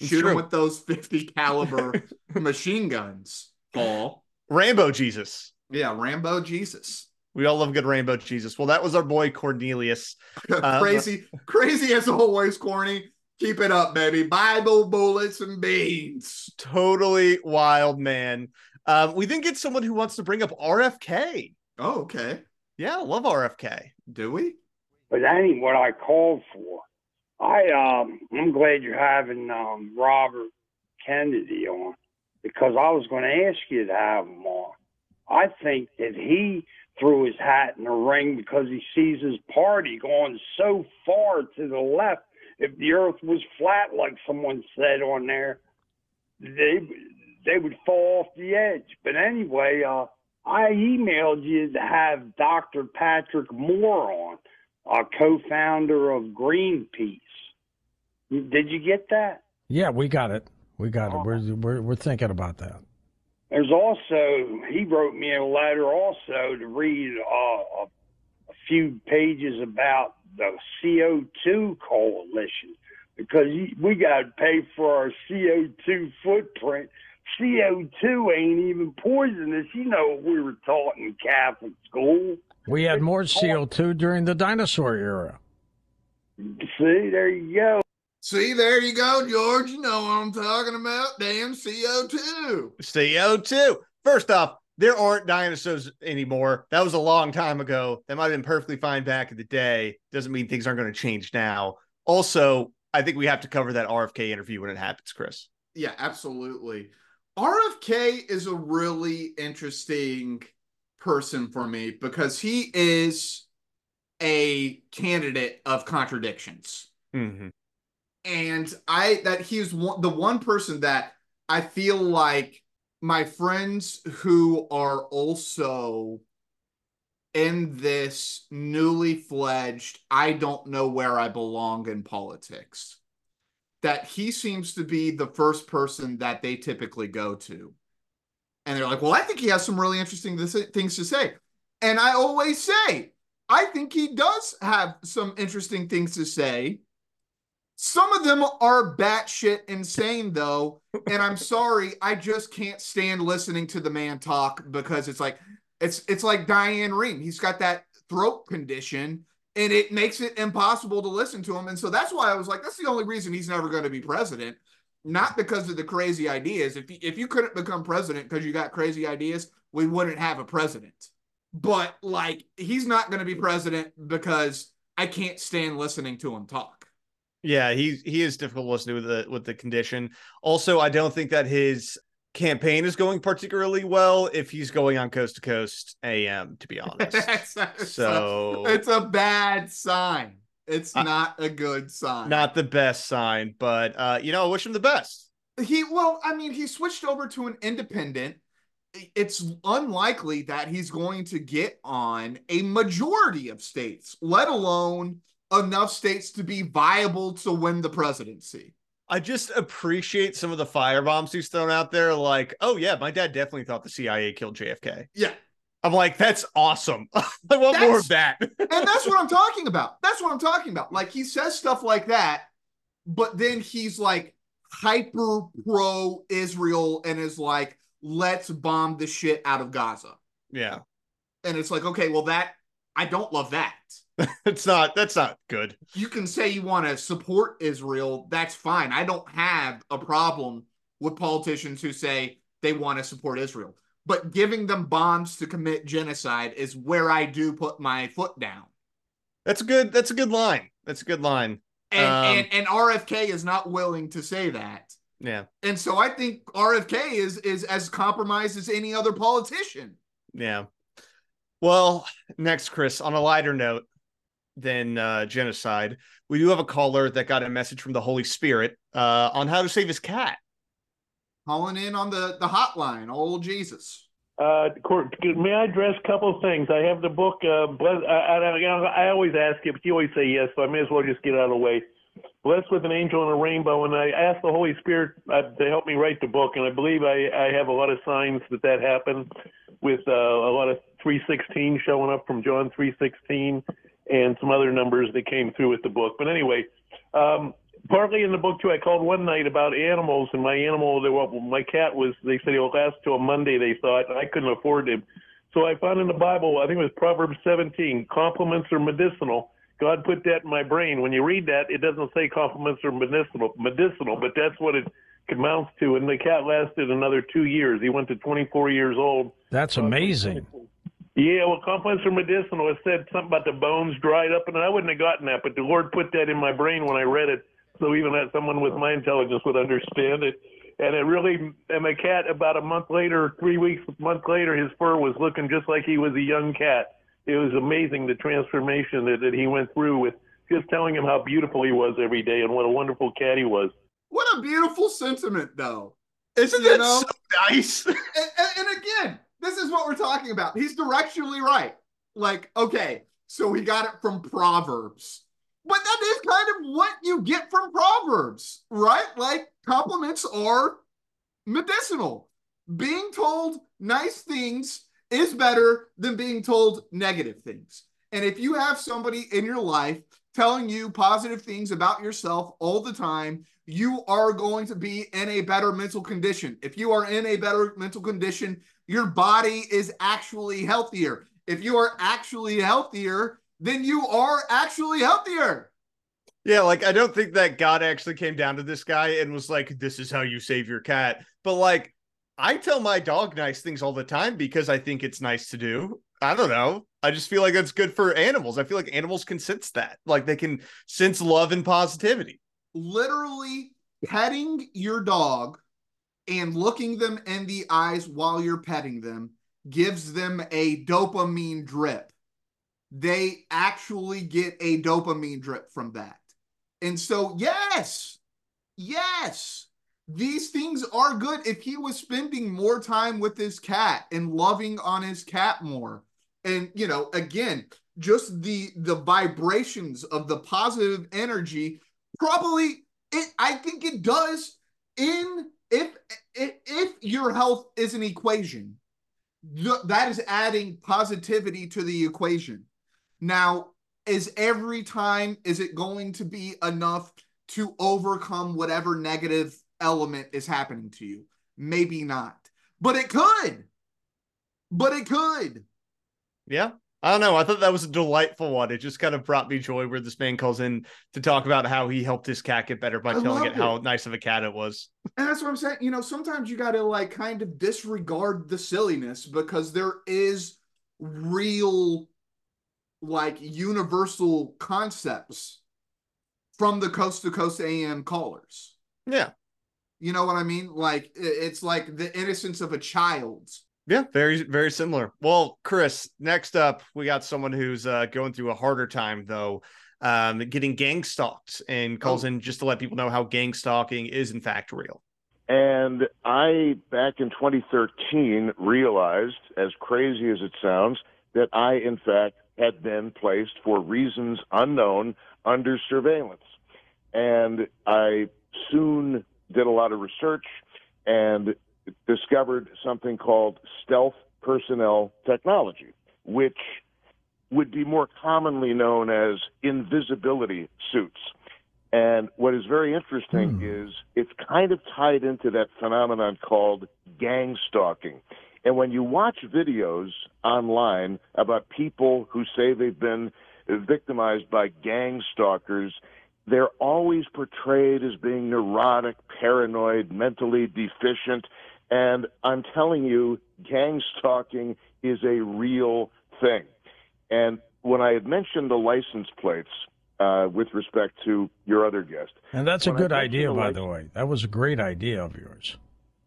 It's Shoot true. them with those 50 caliber machine guns, Paul. Rambo Jesus. Yeah, Rambo Jesus. We all love good Rainbow Jesus. Well, that was our boy Cornelius. Uh, crazy, crazy as always, corny. Keep it up, baby. Bible bullets and beans. Totally wild man. Um, we then get someone who wants to bring up RFK. Oh, okay. Yeah, I love RFK. Do we? but that ain't what I called for. I um I'm glad you're having um Robert Kennedy on because I was going to ask you to have him on. I think that he threw his hat in the ring because he sees his party going so far to the left. If the earth was flat, like someone said on there, they they would fall off the edge. But anyway, uh, I emailed you to have Dr. Patrick Moore on, a co-founder of Greenpeace. Did you get that? Yeah, we got it. We got it. We're, we're we're thinking about that. There's also he wrote me a letter also to read uh, a, a few pages about the CO2 coalition because we got to pay for our CO2 footprint. CO2 ain't even poisonous. You know what we were taught in Catholic school. We had more CO2 during the dinosaur era. See, there you go. See, there you go, George. You know what I'm talking about. Damn CO2. CO2. First off, there aren't dinosaurs anymore. That was a long time ago. That might have been perfectly fine back in the day. Doesn't mean things aren't going to change now. Also, I think we have to cover that RFK interview when it happens, Chris. Yeah, absolutely. RFK is a really interesting person for me because he is a candidate of contradictions. Mm-hmm. and I that he's one, the one person that I feel like my friends who are also in this newly fledged, I don't know where I belong in politics, that he seems to be the first person that they typically go to. And they're like, well, I think he has some really interesting things to say. And I always say, I think he does have some interesting things to say. Some of them are batshit insane, though. And I'm sorry, I just can't stand listening to the man talk because it's like, it's it's like Diane Rehm. He's got that throat condition, and it makes it impossible to listen to him. And so that's why I was like, that's the only reason he's never going to be president, not because of the crazy ideas. If you, if you couldn't become president because you got crazy ideas, we wouldn't have a president. But like, he's not going to be president because I can't stand listening to him talk. Yeah, he he is difficult to listen to with the with the condition. Also, I don't think that his campaign is going particularly well if he's going on coast to coast AM, to be honest. it's so a, it's a bad sign. It's uh, not a good sign. Not the best sign, but uh, you know, I wish him the best. He well, I mean, he switched over to an independent. It's unlikely that he's going to get on a majority of states, let alone enough states to be viable to win the presidency. I just appreciate some of the firebombs he's thrown out there. Like, oh yeah, my dad definitely thought the CIA killed JFK. Yeah. I'm like, that's awesome. I want that's, more of that. and that's what I'm talking about. That's what I'm talking about. Like he says stuff like that, but then he's like hyper pro Israel and is like, let's bomb the shit out of Gaza. Yeah. And it's like, okay, well, that I don't love that. it's not that's not good. You can say you want to support Israel, that's fine. I don't have a problem with politicians who say they want to support Israel. But giving them bombs to commit genocide is where I do put my foot down. That's a good that's a good line. That's a good line. And um, and, and RFK is not willing to say that. Yeah. And so I think RFK is is as compromised as any other politician. Yeah. Well, next, Chris, on a lighter note, than uh, genocide. We do have a caller that got a message from the Holy Spirit uh, on how to save his cat. Calling in on the, the hotline, old Jesus. Uh, may I address a couple of things? I have the book. Uh, bless, I, I, I always ask you, but you always say yes, so I may as well just get out of the way. Blessed with an angel and a rainbow, and I asked the Holy Spirit uh, to help me write the book, and I believe I, I have a lot of signs that that happened, with uh, a lot of 316 showing up from John 316, and some other numbers that came through with the book. But anyway, um, partly in the book too, I called one night about animals, and my animal, well, my cat was. They said he'll last till Monday. They thought I couldn't afford him, so I found in the Bible. I think it was Proverbs 17. Compliments are medicinal. God put that in my brain. When you read that, it doesn't say compliments are medicinal, medicinal, but that's what it amounts to. And the cat lasted another two years. He went to 24 years old. That's uh, amazing. Yeah, well, compliments are medicinal. It said something about the bones dried up, and I wouldn't have gotten that, but the Lord put that in my brain when I read it, so even that someone with my intelligence would understand it. And it really, and the cat, about a month later, three weeks, a month later, his fur was looking just like he was a young cat. It was amazing the transformation that, that he went through with just telling him how beautiful he was every day and what a wonderful cat he was. What a beautiful sentiment, though. Isn't that know? so nice? and, and, and again, this is what we're talking about. He's directionally right. Like, okay, so we got it from Proverbs. But that is kind of what you get from Proverbs, right? Like, compliments are medicinal. Being told nice things is better than being told negative things. And if you have somebody in your life telling you positive things about yourself all the time, you are going to be in a better mental condition. If you are in a better mental condition, your body is actually healthier. If you are actually healthier, then you are actually healthier. Yeah, like I don't think that God actually came down to this guy and was like, this is how you save your cat. But like, I tell my dog nice things all the time because I think it's nice to do. I don't know. I just feel like that's good for animals. I feel like animals can sense that. Like they can sense love and positivity. Literally petting your dog and looking them in the eyes while you're petting them gives them a dopamine drip. They actually get a dopamine drip from that. And so, yes, yes, these things are good. If he was spending more time with his cat and loving on his cat more, and you know again just the the vibrations of the positive energy probably it i think it does in if if, if your health is an equation th- that is adding positivity to the equation now is every time is it going to be enough to overcome whatever negative element is happening to you maybe not but it could but it could Yeah. I don't know. I thought that was a delightful one. It just kind of brought me joy where this man calls in to talk about how he helped his cat get better by I telling it loved how nice of a cat it was. And that's what I'm saying. You know, sometimes you got to like kind of disregard the silliness because there is real, like, universal concepts from the coast to coast AM callers. Yeah. You know what I mean? Like, it's like the innocence of a child. Yeah, very very similar. Well, Chris, next up, we got someone who's uh, going through a harder time though, um, getting gang stalked, and calls in just to let people know how gang stalking is in fact real. And I, back in 2013, realized, as crazy as it sounds, that I, in fact, had been placed for reasons unknown under surveillance. And I soon did a lot of research and discovered something called stealth personnel technology, which would be more commonly known as invisibility suits. And what is very interesting hmm. is it's kind of tied into that phenomenon called gang stalking. And when you watch videos online about people who say they've been victimized by gang stalkers, they're always portrayed as being neurotic, paranoid, mentally deficient. And I'm telling you, gang stalking is a real thing. And when I had mentioned the license plates uh, with respect to your other guest, And that's a good idea, the by license- the way. That was a great idea of yours.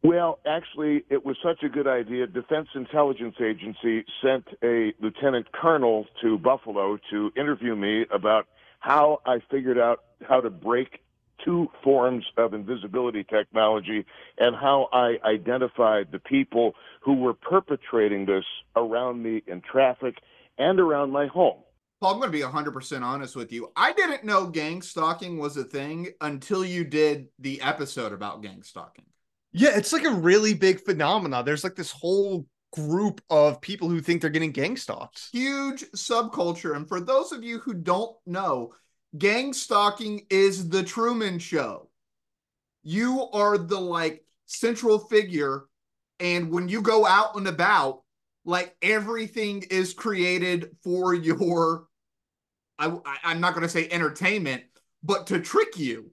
Well, actually, it was such a good idea. Defense Intelligence Agency sent a lieutenant colonel to Buffalo to interview me about how I figured out how to break two forms of invisibility technology and how I identified the people who were perpetrating this around me in traffic and around my home. Paul, I'm going to be 100% honest with you. I didn't know gang stalking was a thing until you did the episode about gang stalking. Yeah, it's like a really big phenomena. There's like this whole group of people who think they're getting gang stalked. Huge subculture. And for those of you who don't know, gang stalking is the Truman Show. You are the like central figure. And when you go out and about, like everything is created for your, I, I, I'm not going to say entertainment, but to trick you.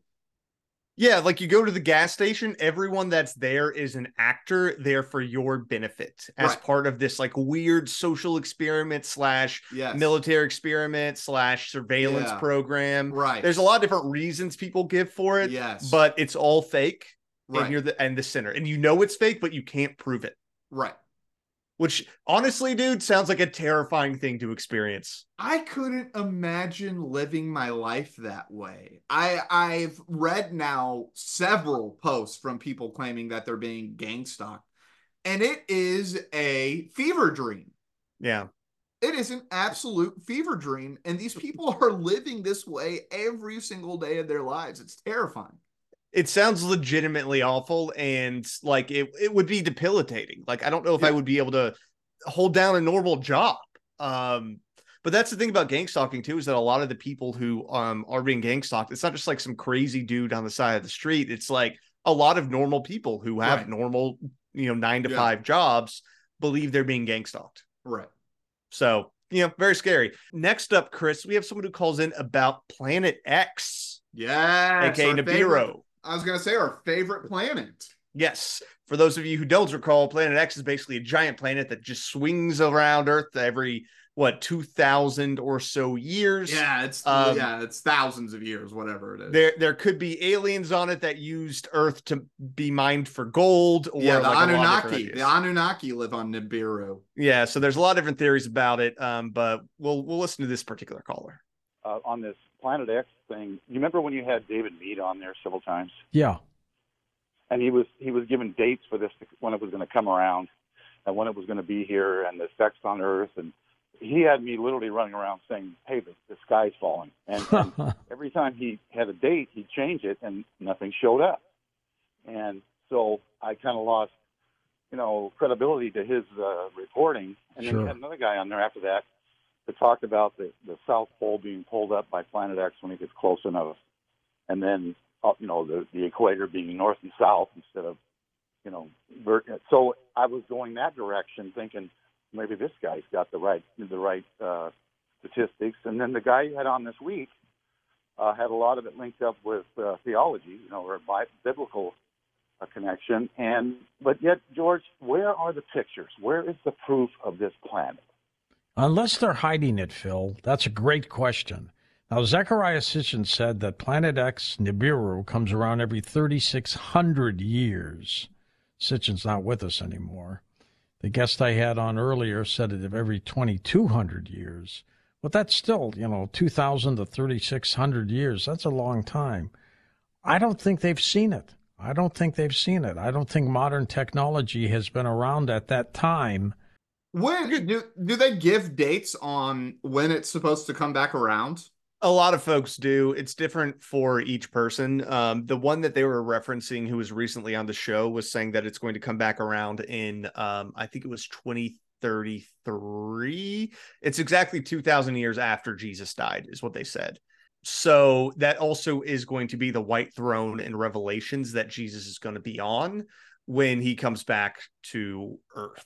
Yeah, like you go to the gas station, everyone that's there is an actor there for your benefit as Right. part of this like weird social experiment slash Yes. military experiment slash surveillance Yeah. program. Right. There's a lot of different reasons people give for it. Yes. But it's all fake. Right. And you're the and the center. And you know it's fake, but you can't prove it. Right. Which honestly, dude, sounds like a terrifying thing to experience. I couldn't imagine living my life that way. I I've read now several posts from people claiming that they're being gang stalked, and it is a fever dream. Yeah. It is an absolute fever dream, and these people are living this way every single day of their lives. It's terrifying. It sounds legitimately awful and like it, it would be debilitating like i don't know if i would be able to hold down a normal job um but that's the thing about gang stalking too is that a lot of the people who um are being gang stalked it's not just like some crazy dude on the side of the street it's like a lot of normal people who have Right. normal you know nine to Yeah. five jobs believe they're being gang stalked Right. so you know very scary next up chris we have someone who calls in about planet x Yeah. aka nibiru I was gonna say our favorite planet. Yes. For those of you who don't recall, Planet X is basically a giant planet that just swings around Earth every what two thousand or so years. Yeah, it's Um, yeah, it's thousands of years, whatever it is. There, there could be aliens on it that used Earth to be mined for gold, or yeah, the like a lot of different Anunnaki. The Anunnaki live on Nibiru. yeah, so there's a lot of different theories about it. Um, but we'll we'll listen to this particular caller. uh, on this Planet X thing. You remember when you had David Meade on there several times, Yeah. and he was he was given dates for this when it was going to come around, and when it was going to be here, and the effects on Earth and he had me literally running around saying, "Hey, the, the sky's falling," and, and every time he had a date, he'd change it, and nothing showed up. And so I kind of lost, you know, credibility to his uh, reporting. And then Sure. we had another guy on there after that that talked about the the South Pole being pulled up by Planet X when it gets close enough, and then uh, you know the the equator being north and south instead of you know vert- so I was going that direction thinking maybe this guy's got the right the right uh, statistics, and then the guy you had on this week uh, had a lot of it linked up with uh, theology, you know, or bi- biblical uh, connection. And but yet, George, where are the pictures? Where is the proof of this planet? Unless they're hiding it, Phil, that's a great question. Now, Zecharia Sitchin said that Planet X Nibiru comes around every 3,600 years. Sitchin's not with us anymore. The guest I had on earlier said it every 2,200 years. But that's still, you know, 2,000 to 3,600 years. That's a long time. I don't think they've seen it. I don't think they've seen it. I don't think modern technology has been around at that time. When do do they give dates on when it's supposed to come back around? A lot of folks do. It's different for each person. Um, the one that they were referencing, who was recently on the show, was saying that it's going to come back around in, um, I think it was 2033. It's exactly 2,000 years after Jesus died, is what they said. So that also is going to be the white throne in Revelations that Jesus is going to be on when he comes back to Earth.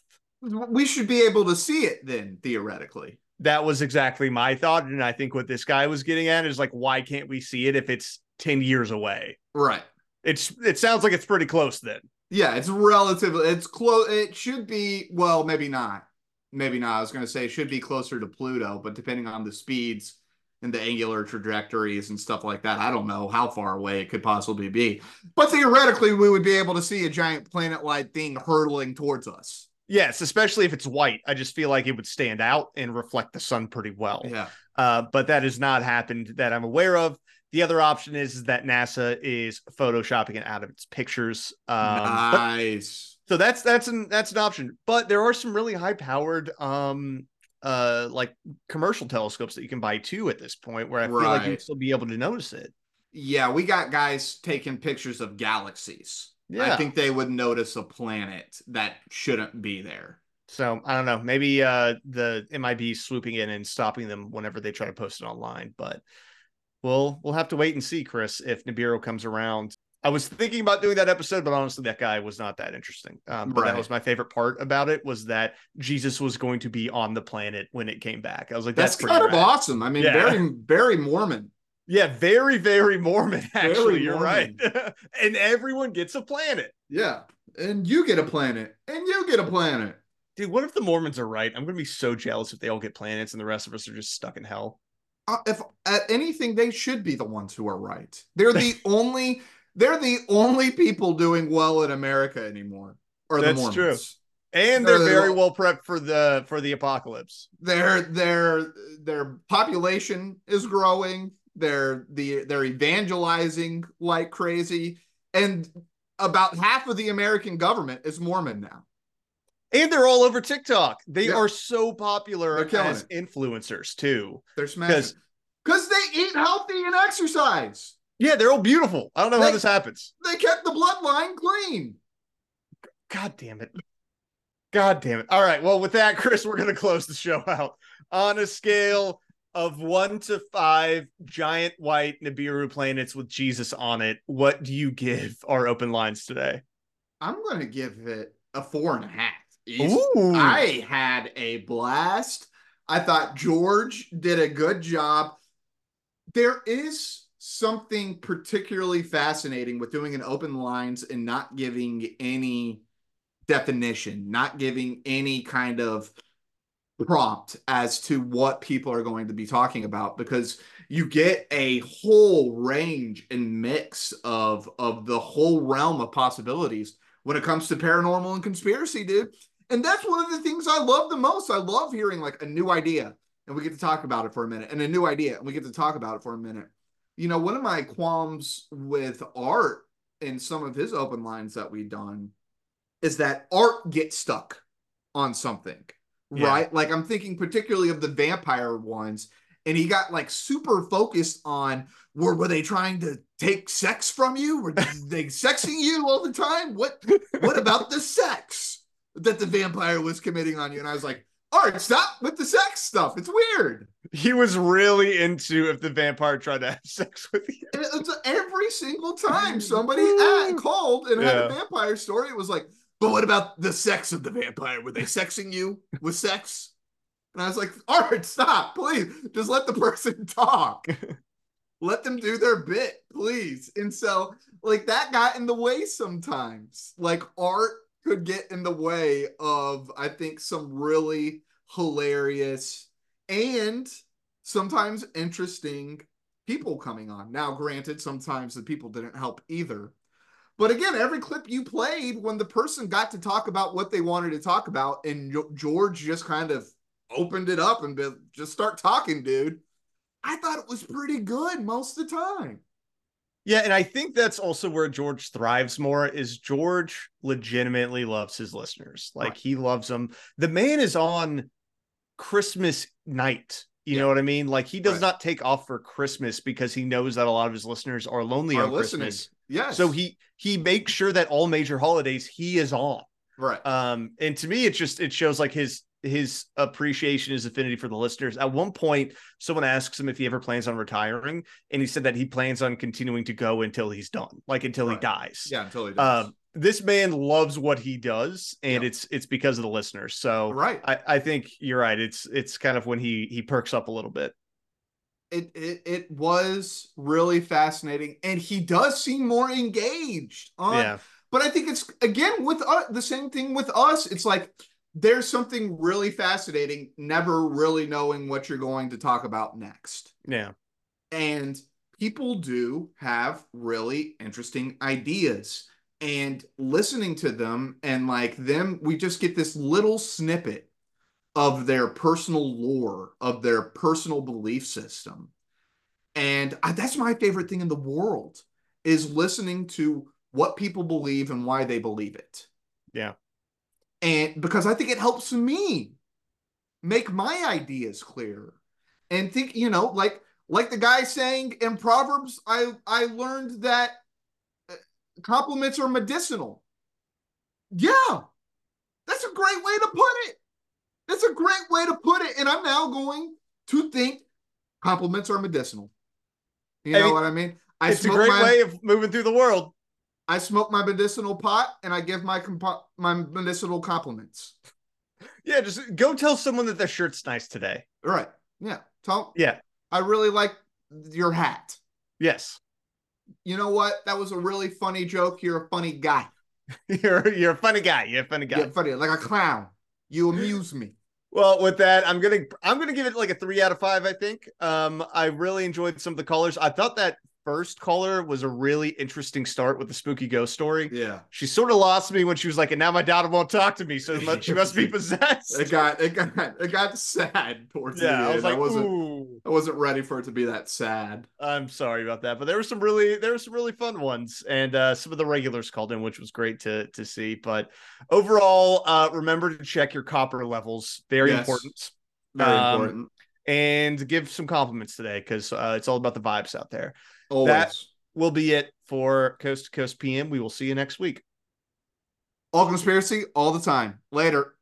We should be able to see it then, theoretically. That was exactly my thought. And I think what this guy was getting at is like, why can't we see it if it's 10 years away? Right. It's it sounds like it's pretty close then. Yeah, it's relatively it's close. It should be well, maybe not. Maybe not. I was going to say it should be closer to Pluto, but depending on the speeds and the angular trajectories and stuff like that, I don't know how far away it could possibly be. But theoretically, we would be able to see a giant planet-like thing hurtling towards us. Yes, especially if it's white. I just feel like it would stand out and reflect the sun pretty well. Yeah. Uh, but that has not happened that I'm aware of. The other option is, is that NASA is photoshopping it out of its pictures. Um, but- nice. so that's that's an that's an option. But there are some really high powered um uh like commercial telescopes that you can buy too at this point where I feel like you'd still be able to notice it. Yeah, we got guys taking pictures of galaxies. I think they would notice a planet that shouldn't be there. So I don't know. Maybe uh the MIB swooping in and stopping them whenever they try to post it online. But we'll we'll have to wait and see, Chris, if Nibiru comes around. I was thinking about doing that episode, but honestly, that guy was not that interesting. Um, but Right. that was my favorite part about it was that Jesus was going to be on the planet when it came back. I was like, That's, that's, kind of awesome. I mean, Yeah. very, very Mormon. Yeah, very, very Mormon. Actually, Very you're Mormon. right. and everyone gets a planet. Yeah. And you get a planet. And you get a planet. Dude, what if the Mormons are right? I'm gonna be so jealous if they all get planets and the rest of us are just stuck in hell. Uh, if at anything, they should be the ones who are right. They're the only they're the only people doing well in America anymore. Or the That's Mormons. true. And They're they're very well prepped for the for the apocalypse. their their their population is growing they're the they're evangelizing like crazy and about half of the american government is mormon now And they're all over TikTok. They Yeah. are so popular as influencers too. they're smashing because they eat healthy and exercise Yeah, they're all beautiful. I don't know how this happens. they kept the bloodline clean God damn it. God damn it. All right. Well, with that, Chris, we're going to close the show out on a scale of one to five giant white Nibiru planets with Jesus on it. What do you give our open lines today? i'm gonna give it a four and a half Ooh. i had a blast i thought george did a good job there is something particularly fascinating with doing an open lines and not giving any definition, not giving any kind of prompt as to what people are going to be talking about because you get a whole range and mix of of the whole realm of possibilities when it comes to paranormal and conspiracy dude. And that's one of the things i love the most. I love hearing like a new idea and we get to talk about it for a minute and a new idea and we get to talk about it for a minute. You know one of my qualms with art in some of his open lines that we've done is that art gets stuck on something Yeah. right? Like I'm thinking particularly of the vampire ones, and he got like super focused on were were they trying to take sex from you? Were they sexing you all the time? What what about the sex that the vampire was committing on you? And I was like, all right, stop with the sex stuff. It's weird. He was really into if the vampire tried to have sex with you. Every single time somebody at, called and had a vampire story, it was like, but what about the sex of the vampire? Were they sexing you with sex? And I was like, Art, stop, please. Just let the person talk. let them do their bit, please. And so, like, that got in the way sometimes. Like, art could get in the way of, I think, some really hilarious and sometimes interesting people coming on. Now, granted, sometimes the people didn't help either. But again, every clip you played, when the person got to talk about what they wanted to talk about, and George just kind of opened it up and just start talking, dude. I thought it was pretty good most of the time. Yeah, and I think that's also where George thrives more is George legitimately loves his listeners. Like Right. he loves them. The man is on Christmas night. You know what I mean? Like he does Right. not take off for Christmas because he knows that a lot of his listeners are lonely Are on listening. Christmas. Yes. So he he makes sure that all major holidays he is on. Right. Um, and to me, it just it shows like his his appreciation, his affinity for the listeners. At one point, someone asks him if he ever plans on retiring, and he said that he plans on continuing to go until he's done, like until he dies. Yeah, until he does. Um, this man loves what he does, and it's it's because of the listeners. So Right. I, I think you're right. It's it's kind of when he he perks up a little bit. it, it it was really fascinating and he does seem more engaged on Yeah. but i think it's again with uh, the same thing with us it's like there's something really fascinating never really knowing what you're going to talk about next Yeah. and people do have really interesting ideas and listening to them and like them we just get this little snippet of their personal lore of their personal belief system and I, that's my favorite thing in the world is listening to what people believe and why they believe it Yeah. and because I think it helps me make my ideas clearer and think you know like like the guy saying in proverbs I I learned that compliments are medicinal. Yeah, that's a great way to put it. That's a great way to put it, and I'm now going to think compliments are medicinal. You I know mean, what I mean? I it's a great my- way of moving through the world. I smoke my medicinal pot and I give my compo- my medicinal compliments. Yeah, just go tell someone that their shirt's nice today. Right. Yeah. Tell Yeah. I really like your hat. Yes. You know what? That was a really funny joke. You're a funny guy. You're you're a funny guy. You're a funny guy. You're funny, like a clown. You amuse me. Well, with that, I'm gonna I'm gonna give it like a three out of five. I think. Um, I really enjoyed some of the callers. I thought that first caller was a really interesting start with the spooky ghost story. Yeah. She sort of lost me when she was like, "And now my daughter won't talk to me, so she must be possessed." It got it got it got sad towards Yeah, the I end. was like, wasn't "Ooh." I wasn't ready for it to be that sad. I'm sorry about that, but there were some really there were some really fun ones, and uh, some of the regulars called in, which was great to to see. But overall, uh, remember to check your copper levels. Very Yes. important. Very Um, important. And give some compliments today because uh, it's all about the vibes out there. Always. That will be it for Coast to Coast PM. We will see you next week. All conspiracy all the time. Later.